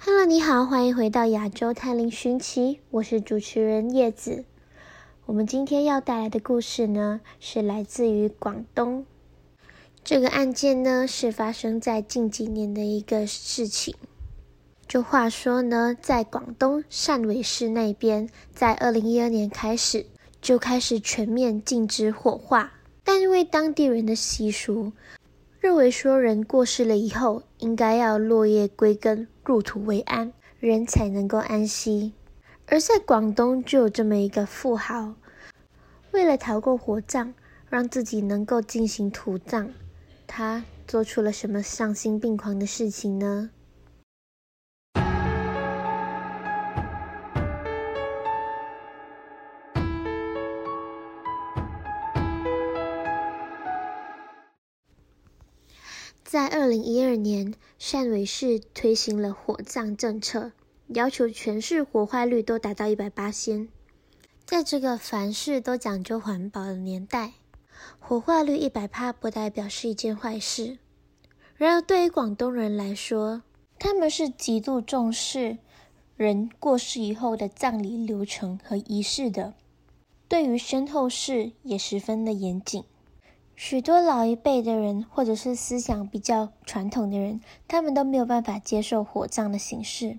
Hello，你好，欢迎回到亚洲探灵寻奇，我是主持人叶子。我们今天要带来的故事呢，是来自于广东。这个案件呢，是发生在近几年的一个事情。就话说呢，在广东汕尾市那边，在二零一二年开始就开始全面禁止火化，但因为当地人的习俗，认为说人过世了以后，应该要落叶归根，入土为安，人才能够安息。而在广东就有这么一个富豪，为了逃过火葬，让自己能够进行土葬，他做出了什么丧心病狂的事情呢？在二零一二年，汕尾市推行了火葬政策，要求全市火化率都达到一百八先。在这个凡事都讲究环保的年代，火化率一百趴不代表是一件坏事。然而，对于广东人来说，他们是极度重视人过世以后的葬礼流程和仪式的，对于身后事也十分的严谨。许多老一辈的人，或者是思想比较传统的人，他们都没有办法接受火葬的形式，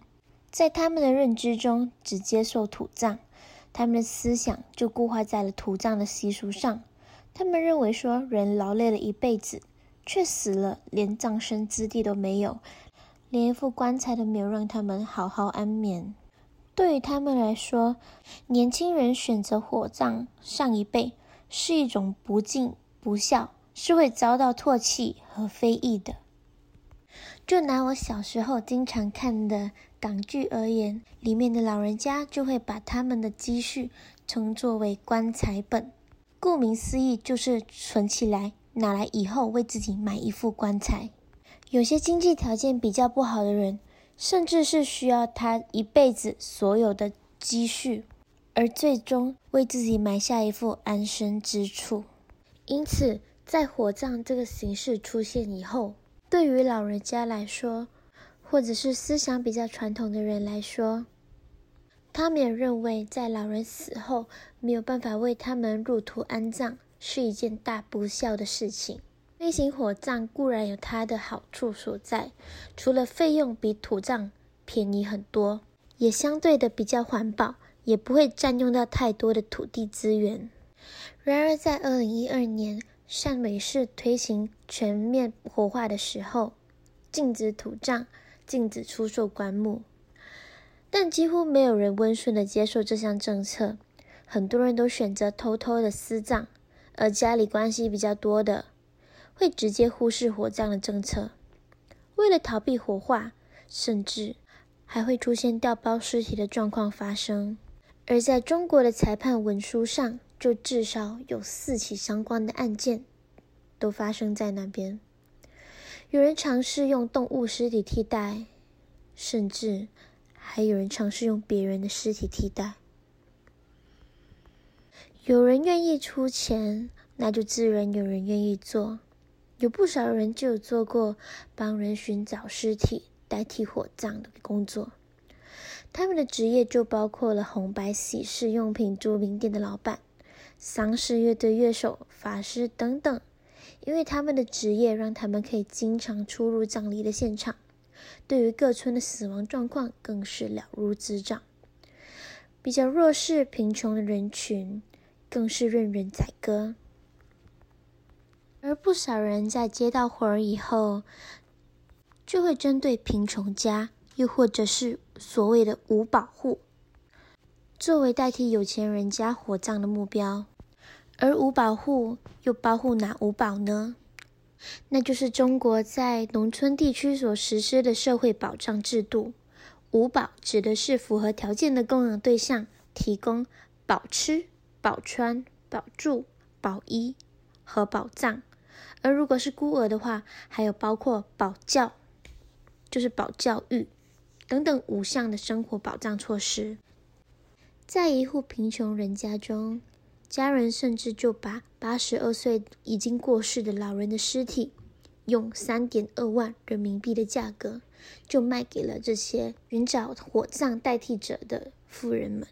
在他们的认知中，只接受土葬，他们的思想就固化在了土葬的习俗上。他们认为说，人劳累了一辈子，却死了，连葬身之地都没有，连一副棺材都没有让他们好好安眠。对于他们来说，年轻人选择火葬上一辈，是一种不敬。不孝是会遭到唾弃和非议的。就拿我小时候经常看的港剧而言，里面的老人家就会把他们的积蓄称作为棺材本，顾名思义就是存起来，拿来以后为自己买一副棺材。有些经济条件比较不好的人，甚至是需要他一辈子所有的积蓄，而最终为自己埋下一副安身之处。因此，在火葬这个形式出现以后，对于老人家来说，或者是思想比较传统的人来说，他们也认为在老人死后没有办法为他们入土安葬是一件大不孝的事情。进行火葬固然有它的好处所在，除了费用比土葬便宜很多，也相对的比较环保，也不会占用到太多的土地资源。然而，在二零一二年汕尾市推行全面火化的时候，禁止土葬，禁止出售棺木，但几乎没有人温顺的接受这项政策，很多人都选择偷偷的私葬，而家里关系比较多的，会直接忽视火葬的政策，为了逃避火化，甚至还会出现调包尸体的状况发生，而在中国的裁判文书上。就至少有四起相关的案件都发生在那边。有人尝试用动物尸体替代，甚至还有人尝试用别人的尸体替代。有人愿意出钱，那就自然有人愿意做。有不少人就有做过帮人寻找尸体代替火葬的工作。他们的职业就包括了红白喜事用品著名店的老板。丧事乐队乐手、法师等等，因为他们的职业让他们可以经常出入葬礼的现场，对于各村的死亡状况更是了如指掌。比较弱势、贫穷的人群更是任人宰割，而不少人在接到活儿以后，就会针对贫穷家，又或者是所谓的五保户。作为代替有钱人家火葬的目标，而五保户又包括哪五保呢？那就是中国在农村地区所实施的社会保障制度。五保指的是符合条件的供养对象提供保吃、保穿、保住、保衣和保障，而如果是孤儿的话，还有包括保教，就是保教育等等五项的生活保障措施。在一户贫穷人家中，家人甚至就把八十二岁已经过世的老人的尸体用三点二万人民币的价格，就卖给了这些寻找火葬代替者的富人们。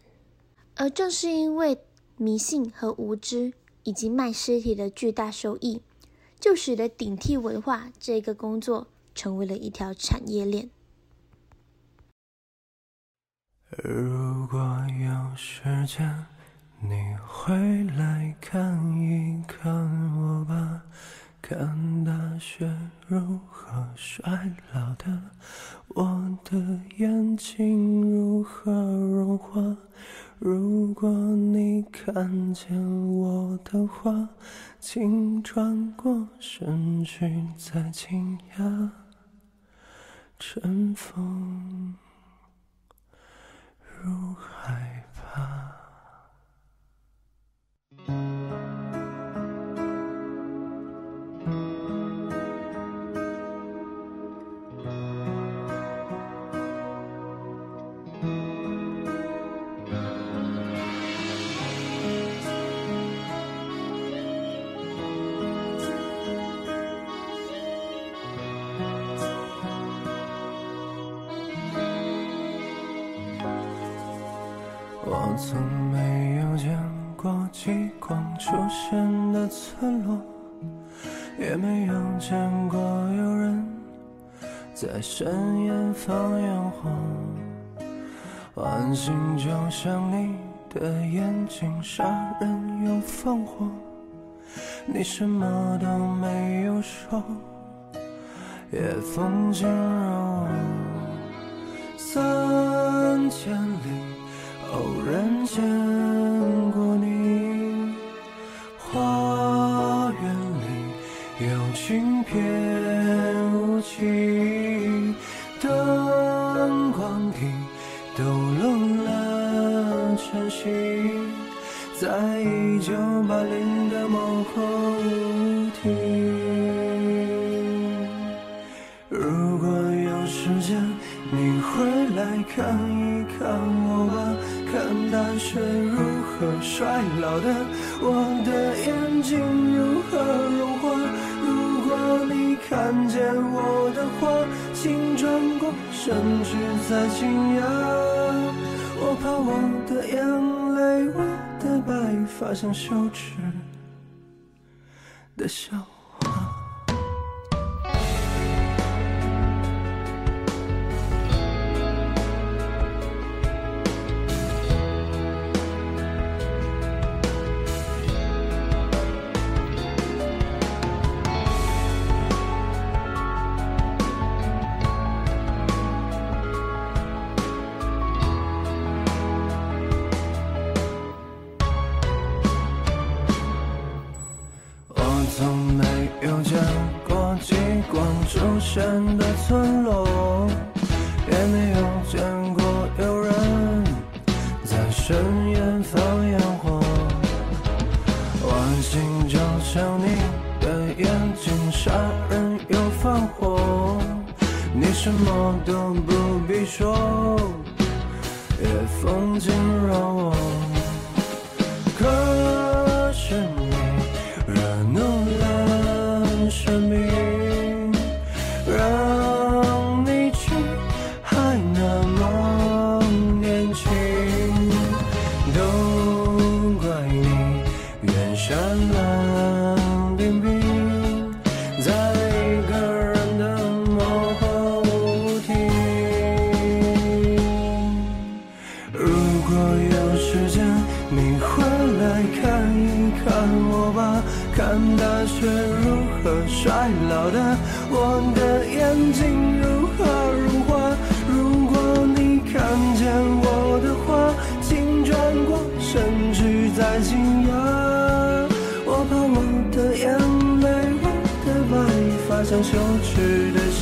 而正是因为迷信和无知，以及卖尸体的巨大收益，就使得顶替文化这个工作成为了一条产业链。如果有时间，你回来看一看我吧。看大雪如何衰老的，我的眼睛如何融化。如果你看见我的话，请转过身去，再惊讶，春风从没有见过极光出现的村落，也没有见过有人在深夜放烟火。晚星就像你的眼睛，杀人又放火，你什么都没有说，夜风惊扰我三千里。偶然间。甚至在惊讶。我怕我的眼泪，我的白发像羞耻了生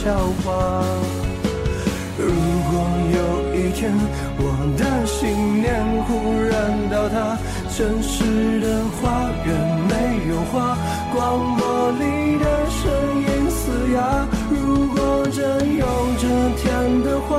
笑话。如果有一天我的信念忽然倒塌，城市的花园没有花，广播里的。声音嘶哑。如果真有这天的话，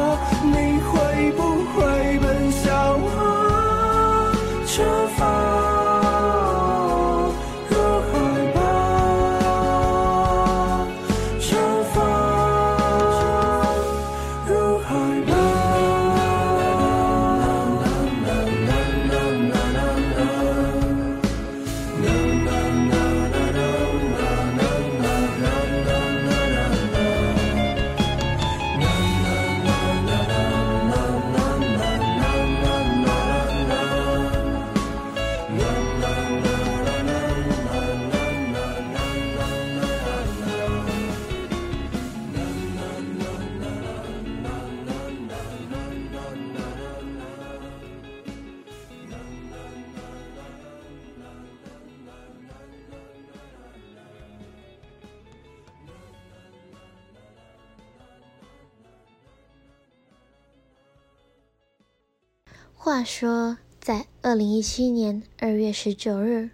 话说，在二零一七年二月十九日，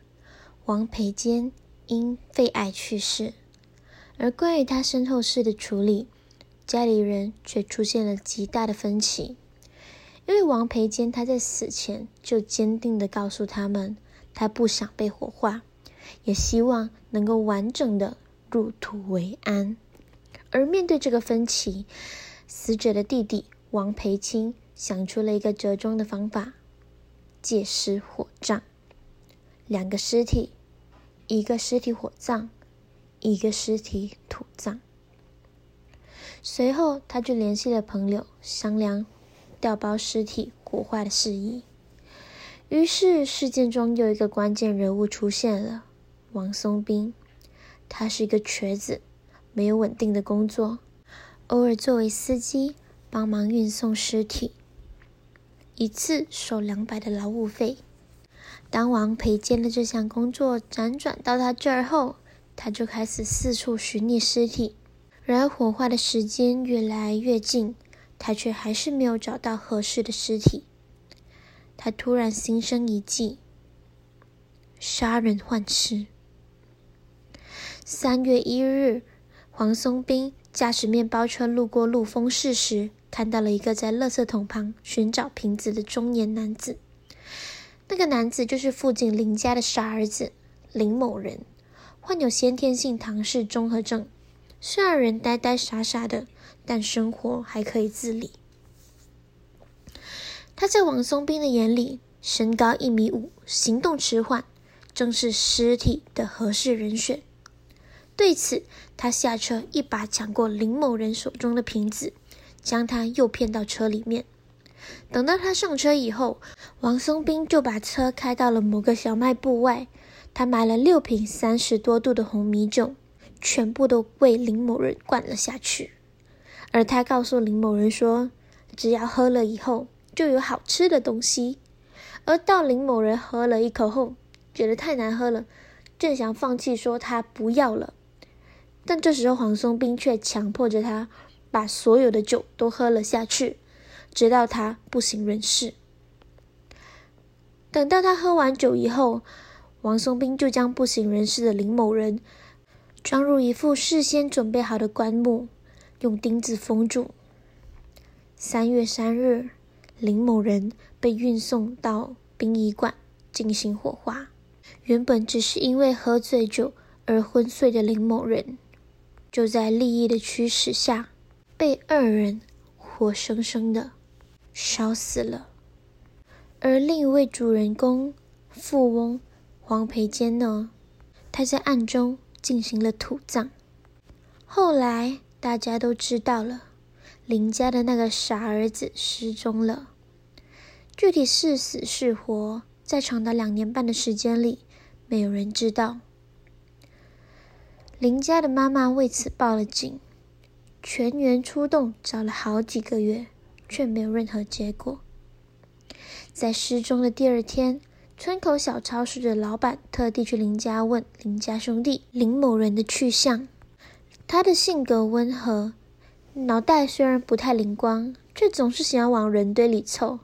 王培坚因肺癌去世。而关于他身后事的处理，家里人却出现了极大的分歧。因为王培坚他在死前就坚定地告诉他们，他不想被火化，也希望能够完整的入土为安。而面对这个分歧，死者的弟弟王培清。想出了一个折中的方法：借尸火葬，两个尸体，一个尸体火葬，一个尸体土葬。随后，他就联系了朋友，商量调包尸体火化的事宜。于是，事件中又一个关键人物出现了——王松斌。他是一个瘸子，没有稳定的工作，偶尔作为司机帮忙运送尸体。一次收两百的劳务费。当王培坚的这项工作辗转到他这儿后，他就开始四处寻觅尸体。然而火化的时间越来越近，他却还是没有找到合适的尸体。他突然心生一计，杀人换尸。三月一日，黄松斌驾驶面包车路过陆丰市时，看到了一个在垃圾桶旁寻找瓶子的中年男子，那个男子就是附近林家的傻儿子林某人，患有先天性唐氏综合症。虽然人呆呆傻傻的，但生活还可以自理。他在王松斌的眼里，身高一米五，行动迟缓，正是尸体的合适人选。对此，他下车一把抢过林某人手中的瓶子。将他诱骗到车里面，等到他上车以后，王松斌就把车开到了某个小卖部外。他买了六瓶三十多度的红米酒，全部都为林某人灌了下去。而他告诉林某人说，只要喝了以后就有好吃的东西。而到林某人喝了一口后，觉得太难喝了，正想放弃，说他不要了。但这时候黄松斌却强迫着他。把所有的酒都喝了下去，直到他不省人事。等到他喝完酒以后，王松斌就将不省人事的林某人装入一副事先准备好的棺木，用钉子封住。三月三日，林某人被运送到殡仪馆进行火化。原本只是因为喝醉酒而昏睡的林某人，就在利益的驱使下。被二人活生生的烧死了，而另一位主人公富翁黄培坚呢，他在暗中进行了土葬。后来大家都知道了，林家的那个傻儿子失踪了，具体是死是活，在长达两年半的时间里，没有人知道。林家的妈妈为此报了警。全员出动，找了好几个月，却没有任何结果。在失踪的第二天，村口小超市的老板特地去林家问林家兄弟林某人的去向。他的性格温和，脑袋虽然不太灵光，却总是喜欢往人堆里凑。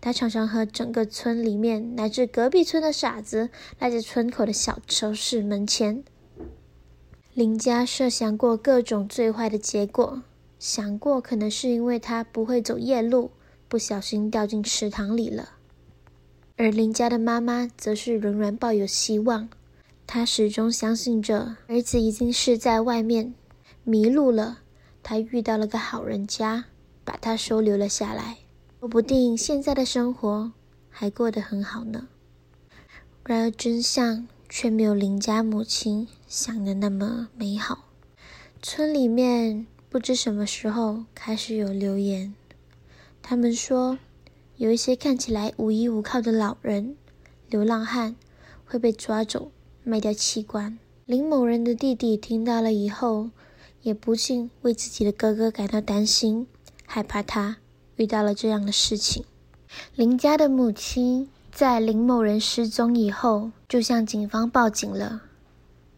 他常常和整个村里面乃至隔壁村的傻子赖在村口的小超市门前。林家设想过各种最坏的结果，想过可能是因为他不会走夜路，不小心掉进池塘里了。而林家的妈妈则是仍然抱有希望，她始终相信着儿子已经是在外面迷路了，他遇到了个好人家，把他收留了下来，说不定现在的生活还过得很好呢。然而真相。却没有林家母亲想的那么美好。村里面不知什么时候开始有流言，他们说有一些看起来无依无靠的老人、流浪汉会被抓走卖掉器官。林某人的弟弟听到了以后，也不禁为自己的哥哥感到担心，害怕他遇到了这样的事情。林家的母亲。在林某人失踪以后，就向警方报警了。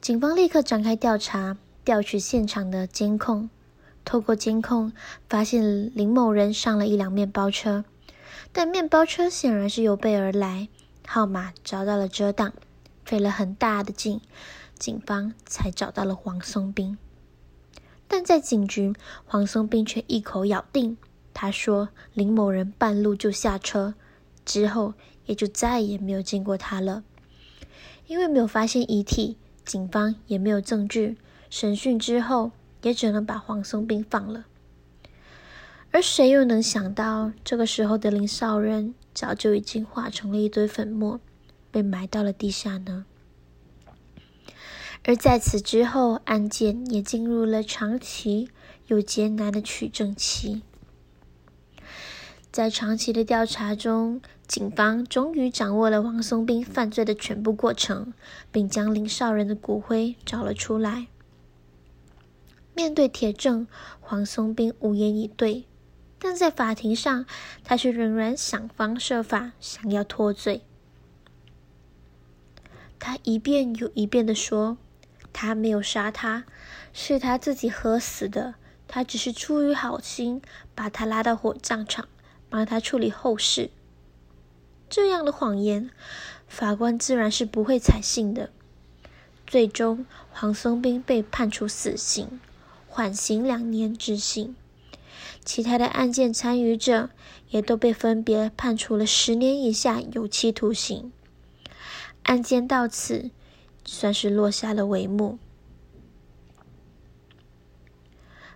警方立刻展开调查，调取现场的监控。透过监控，发现林某人上了一辆面包车，但面包车显然是有备而来，号码找到了遮挡，费了很大的劲，警方才找到了黄松斌。但在警局，黄松斌却一口咬定，他说林某人半路就下车，之后也就再也没有见过他了。因为没有发现遗体，警方也没有证据，审讯之后也只能把黄松斌放了。而谁又能想到，这个时候的林少仁早就已经化成了一堆粉末，被埋到了地下呢？而在此之后，案件也进入了长期又艰难的取证期。在长期的调查中，警方终于掌握了黄松斌犯罪的全部过程，并将林少仁的骨灰找了出来。面对铁证，黄松斌无言以对，但在法庭上，他却仍然想方设法想要脱罪。他一遍又一遍的说。他没有杀他，是他自己喝死的。他只是出于好心，把他拉到火葬场，帮他处理后事。这样的谎言，法官自然是不会采信的。最终，黄松斌被判处死刑，缓刑两年执行。其他的案件参与者也都被分别判处了十年以下有期徒刑。案件到此。算是落下了帷幕。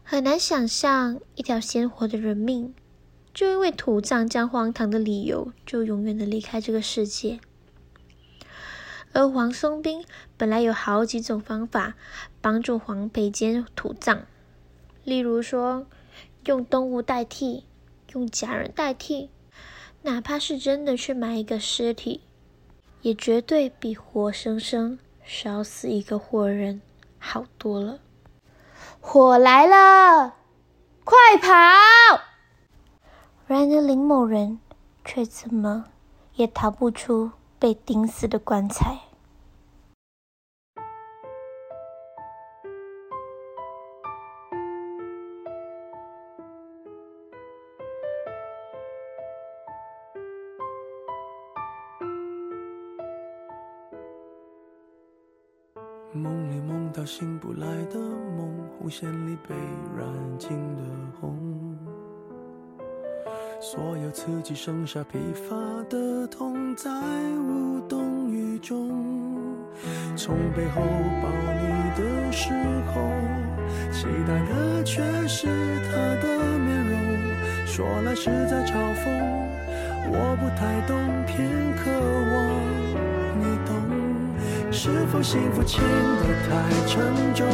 很难想象，一条鲜活的人命，就因为土葬这样荒唐的理由，就永远的离开这个世界。而黄松斌本来有好几种方法帮助黄培坚土葬，例如说用动物代替，用假人代替，哪怕是真的去埋一个尸体，也绝对比活生生。烧死一个活人好多了。火来了，快跑！然而林某人却怎么也逃不出被钉死的棺材。梦里梦到醒不来的梦，红线里被染尽的红，所有刺激剩下疲乏的痛，再无动于衷。从背后抱你的时候，期待的却是他的面容，说来是在嘲讽，我不太懂，偏渴望你懂。是否幸福轻得太沉重？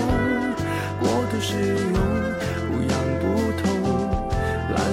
过度使用，不痒不痛，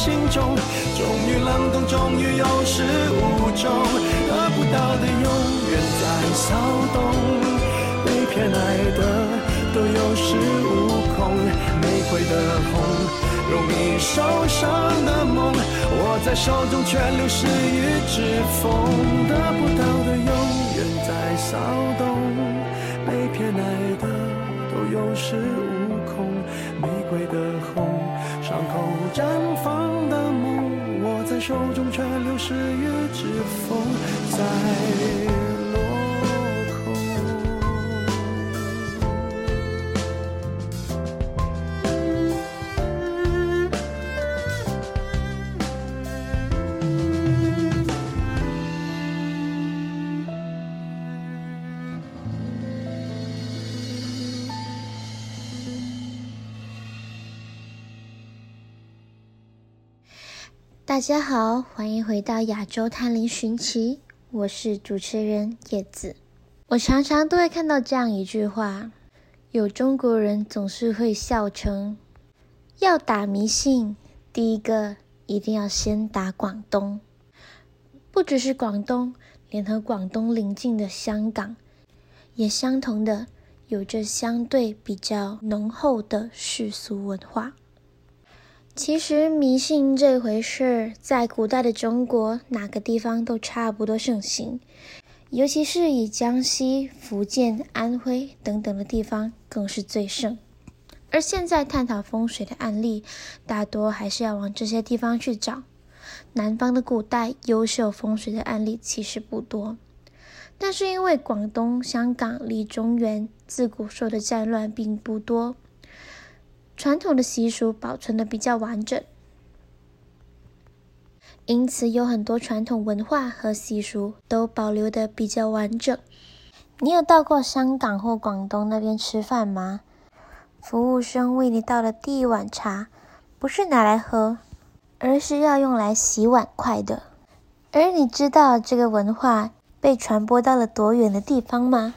心中，终于冷冻，终于有始无终，得不到的永远在骚动，被偏爱的都有恃无恐，玫瑰的红。容易受伤的梦，握在手中却流失于指缝，得不到的永远在骚动，被偏爱的都有恃无恐，玫瑰的红，伤口绽放的梦，握在手中却流失于指缝，在。大家好，欢迎回到亚洲探灵寻奇，我是主持人叶子。我常常都会看到这样一句话：有中国人总是会笑称，要打迷信，第一个一定要先打广东。不只是广东，连和广东邻近的香港，也相同的有着相对比较浓厚的世俗文化。其实迷信这回事，在古代的中国哪个地方都差不多盛行，尤其是以江西、福建、安徽等等的地方更是最盛。而现在探讨风水的案例，大多还是要往这些地方去找。南方的古代优秀风水的案例其实不多，但是因为广东、香港离中原，自古受的战乱并不多。传统的习俗保存的比较完整，因此有很多传统文化和习俗都保留的比较完整。你有到过香港或广东那边吃饭吗？服务生为你倒的第一碗茶，不是拿来喝，而是要用来洗碗筷的。而你知道这个文化被传播到了多远的地方吗？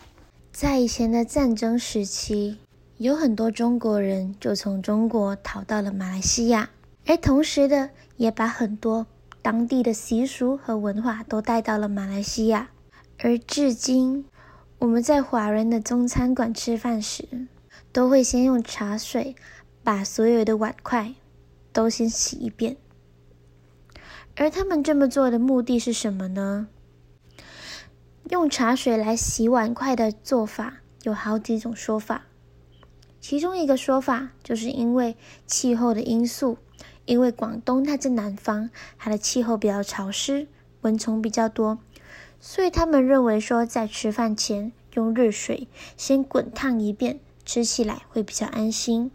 在以前的战争时期。有很多中国人就从中国逃到了马来西亚，而同时的也把很多当地的习俗和文化都带到了马来西亚。而至今，我们在华人的中餐馆吃饭时，都会先用茶水把所有的碗筷都先洗一遍。而他们这么做的目的是什么呢？用茶水来洗碗筷的做法有好几种说法。其中一个说法，就是因为气候的因素，因为广东它在南方，它的气候比较潮湿，蚊虫比较多，所以他们认为说，在吃饭前用热水先滚烫一遍，吃起来会比较安心。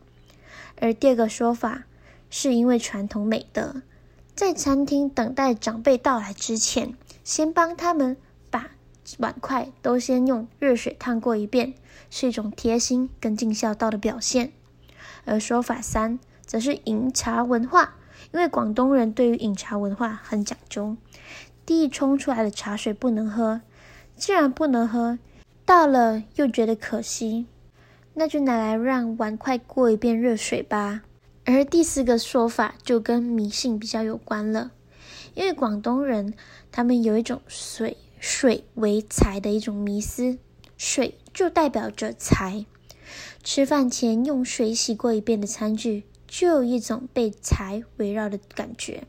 而第二个说法，是因为传统美德，在餐厅等待长辈到来之前，先帮他们碗筷都先用热水烫过一遍。是一种贴心跟尽孝道的表现，而说法三则是饮茶文化，因为广东人对于饮茶文化很讲究，第一冲出来的茶水不能喝，既然不能喝，倒了又觉得可惜，那就拿来让碗筷过一遍热水吧。而第四个说法就跟迷信比较有关了，因为广东人他们有一种水水为财的一种迷思。水就代表着财，吃饭前用水洗过一遍的餐具，就有一种被财围绕的感觉。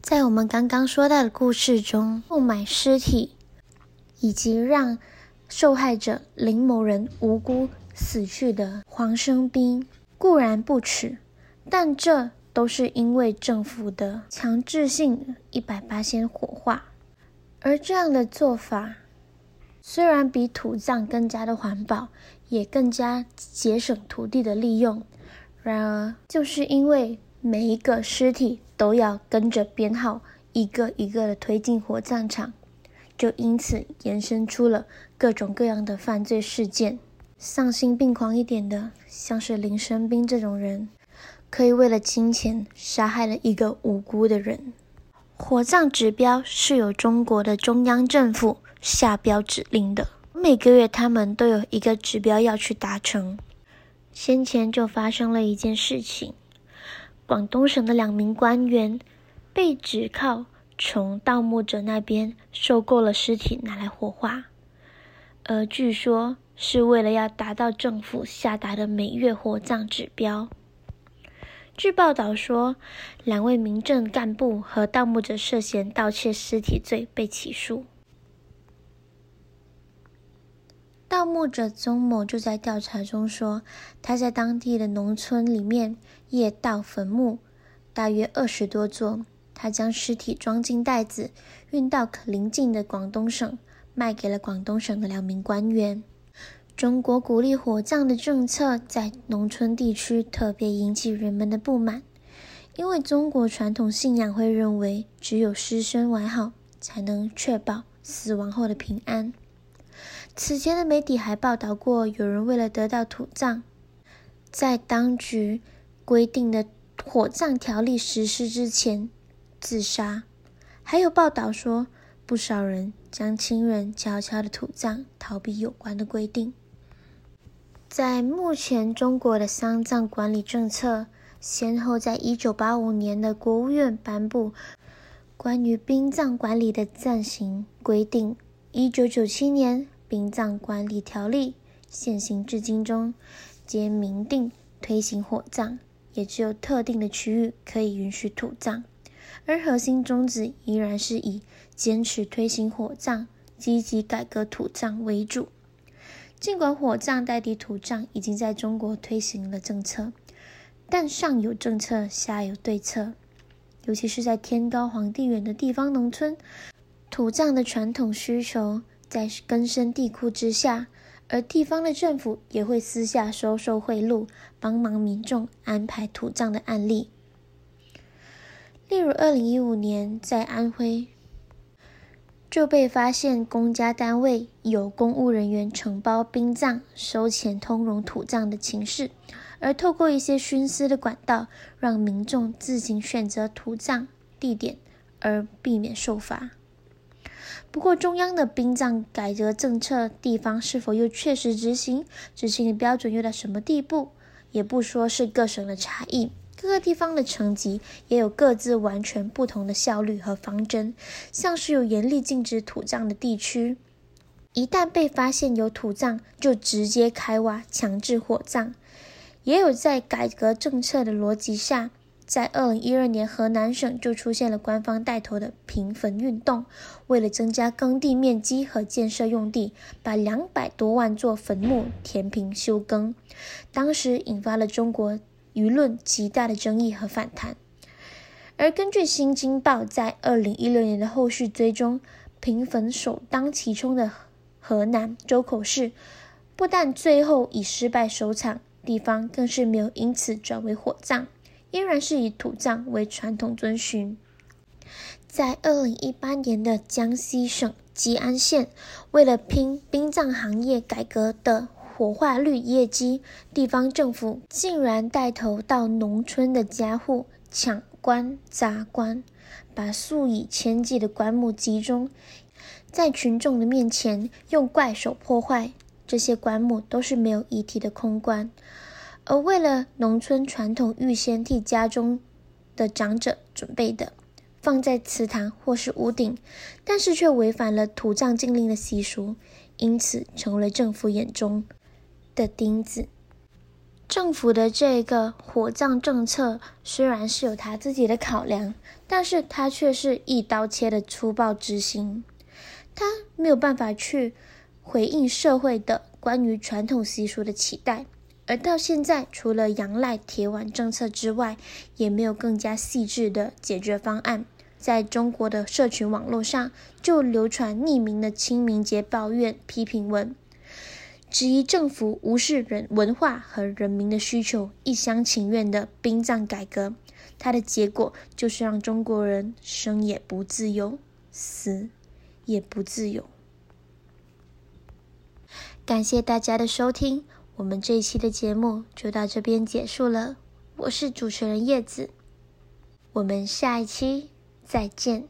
在我们刚刚说到的故事中，购买尸体以及让受害者林某人无辜死去的黄生斌固然不耻，但这都是因为政府的强制性一百八仙火化，而这样的做法。虽然比土葬更加的环保，也更加节省土地的利用，然而就是因为每一个尸体都要跟着编号一个一个的推进火葬场，就因此延伸出了各种各样的犯罪事件。丧心病狂一点的，像是林生斌这种人，可以为了金钱杀害了一个无辜的人。火葬指标是由中国的中央政府下标指令的，每个月他们都有一个指标要去达成。先前就发生了一件事情，广东省的两名官员被指靠从盗墓者那边收购了尸体拿来火化，而据说是为了要达到政府下达的每月火葬指标。据报道说，两位民政干部和盗墓者涉嫌盗窃尸体罪被起诉。盗墓者宗某就在调查中说，他在当地的农村里面夜盗坟墓，大约二十多座。他将尸体装进袋子，运到邻近的广东省，卖给了广东省的两名官员。中国鼓励火葬的政策在农村地区特别引起人们的不满，因为中国传统信仰会认为，只有尸身完好，才能确保死亡后的平安。此前的媒体还报道过，有人为了得到土葬，在当局规定的火葬条例实施之前自杀，还有报道说，不少人将亲人悄悄的土葬，逃避有关的规定。在目前中国的丧葬管理政策，先后在一九八五年的国务院颁布关于殡葬管理的暂行规定，一九九七年殡葬管理条例现行至今中，皆明定推行火葬，也只有特定的区域可以允许土葬，而核心宗旨依然是以坚持推行火葬、积极改革土葬为主。尽管火葬代替土葬已经在中国推行了政策，但上有政策，下有对策。尤其是在天高皇帝远的地方农村，土葬的传统需求在根深蒂固之下，而地方的政府也会私下收受贿赂，帮忙民众安排土葬的案例。例如，二零一五年在安徽。就被发现公家单位有公务人员承包殡葬、收钱通融土葬的情势，而透过一些徇私的管道，让民众自行选择土葬地点，而避免受罚。不过，中央的殡葬改革政策，地方是否又确实执行？执行的标准又到什么地步？也不说是各省的差异。各个地方的层级也有各自完全不同的效率和方针，像是有严厉禁止土葬的地区，一旦被发现有土葬，就直接开挖强制火葬；也有在改革政策的逻辑下，在二零一二年河南省就出现了官方带头的平坟运动，为了增加耕地面积和建设用地，把两百多万座坟墓填平修耕，当时引发了中国。舆论极大的争议和反弹，而根据《新京报》在二零一六年的后续追踪，平坟首当其冲的河南周口市，不但最后以失败收场，地方更是没有因此转为火葬，依然是以土葬为传统遵循。在二零一八年的江西省吉安县，为了拼殡葬行业改革的。火化率业绩，地方政府竟然带头到农村的家户抢棺砸棺，把数以千计的棺木集中在群众的面前，用怪手破坏这些棺木，都是没有遗体的空棺。而为了农村传统预先替家中的长者准备的，放在祠堂或是屋顶，但是却违反了土葬禁令的习俗，因此成为了政府眼中的钉子，政府的这个火葬政策虽然是有他自己的考量，但是他却是一刀切的粗暴执行，他没有办法去回应社会的关于传统习俗的期待，而到现在，除了仰赖铁腕政策之外，也没有更加细致的解决方案。在中国的社群网络上，就流传匿名的清明节抱怨批评文。质疑政府无视人文化和人民的需求，一厢情愿的殡葬改革，它的结果就是让中国人生也不自由，死也不自由。感谢大家的收听，我们这一期的节目就到这边结束了。我是主持人叶子，我们下一期再见。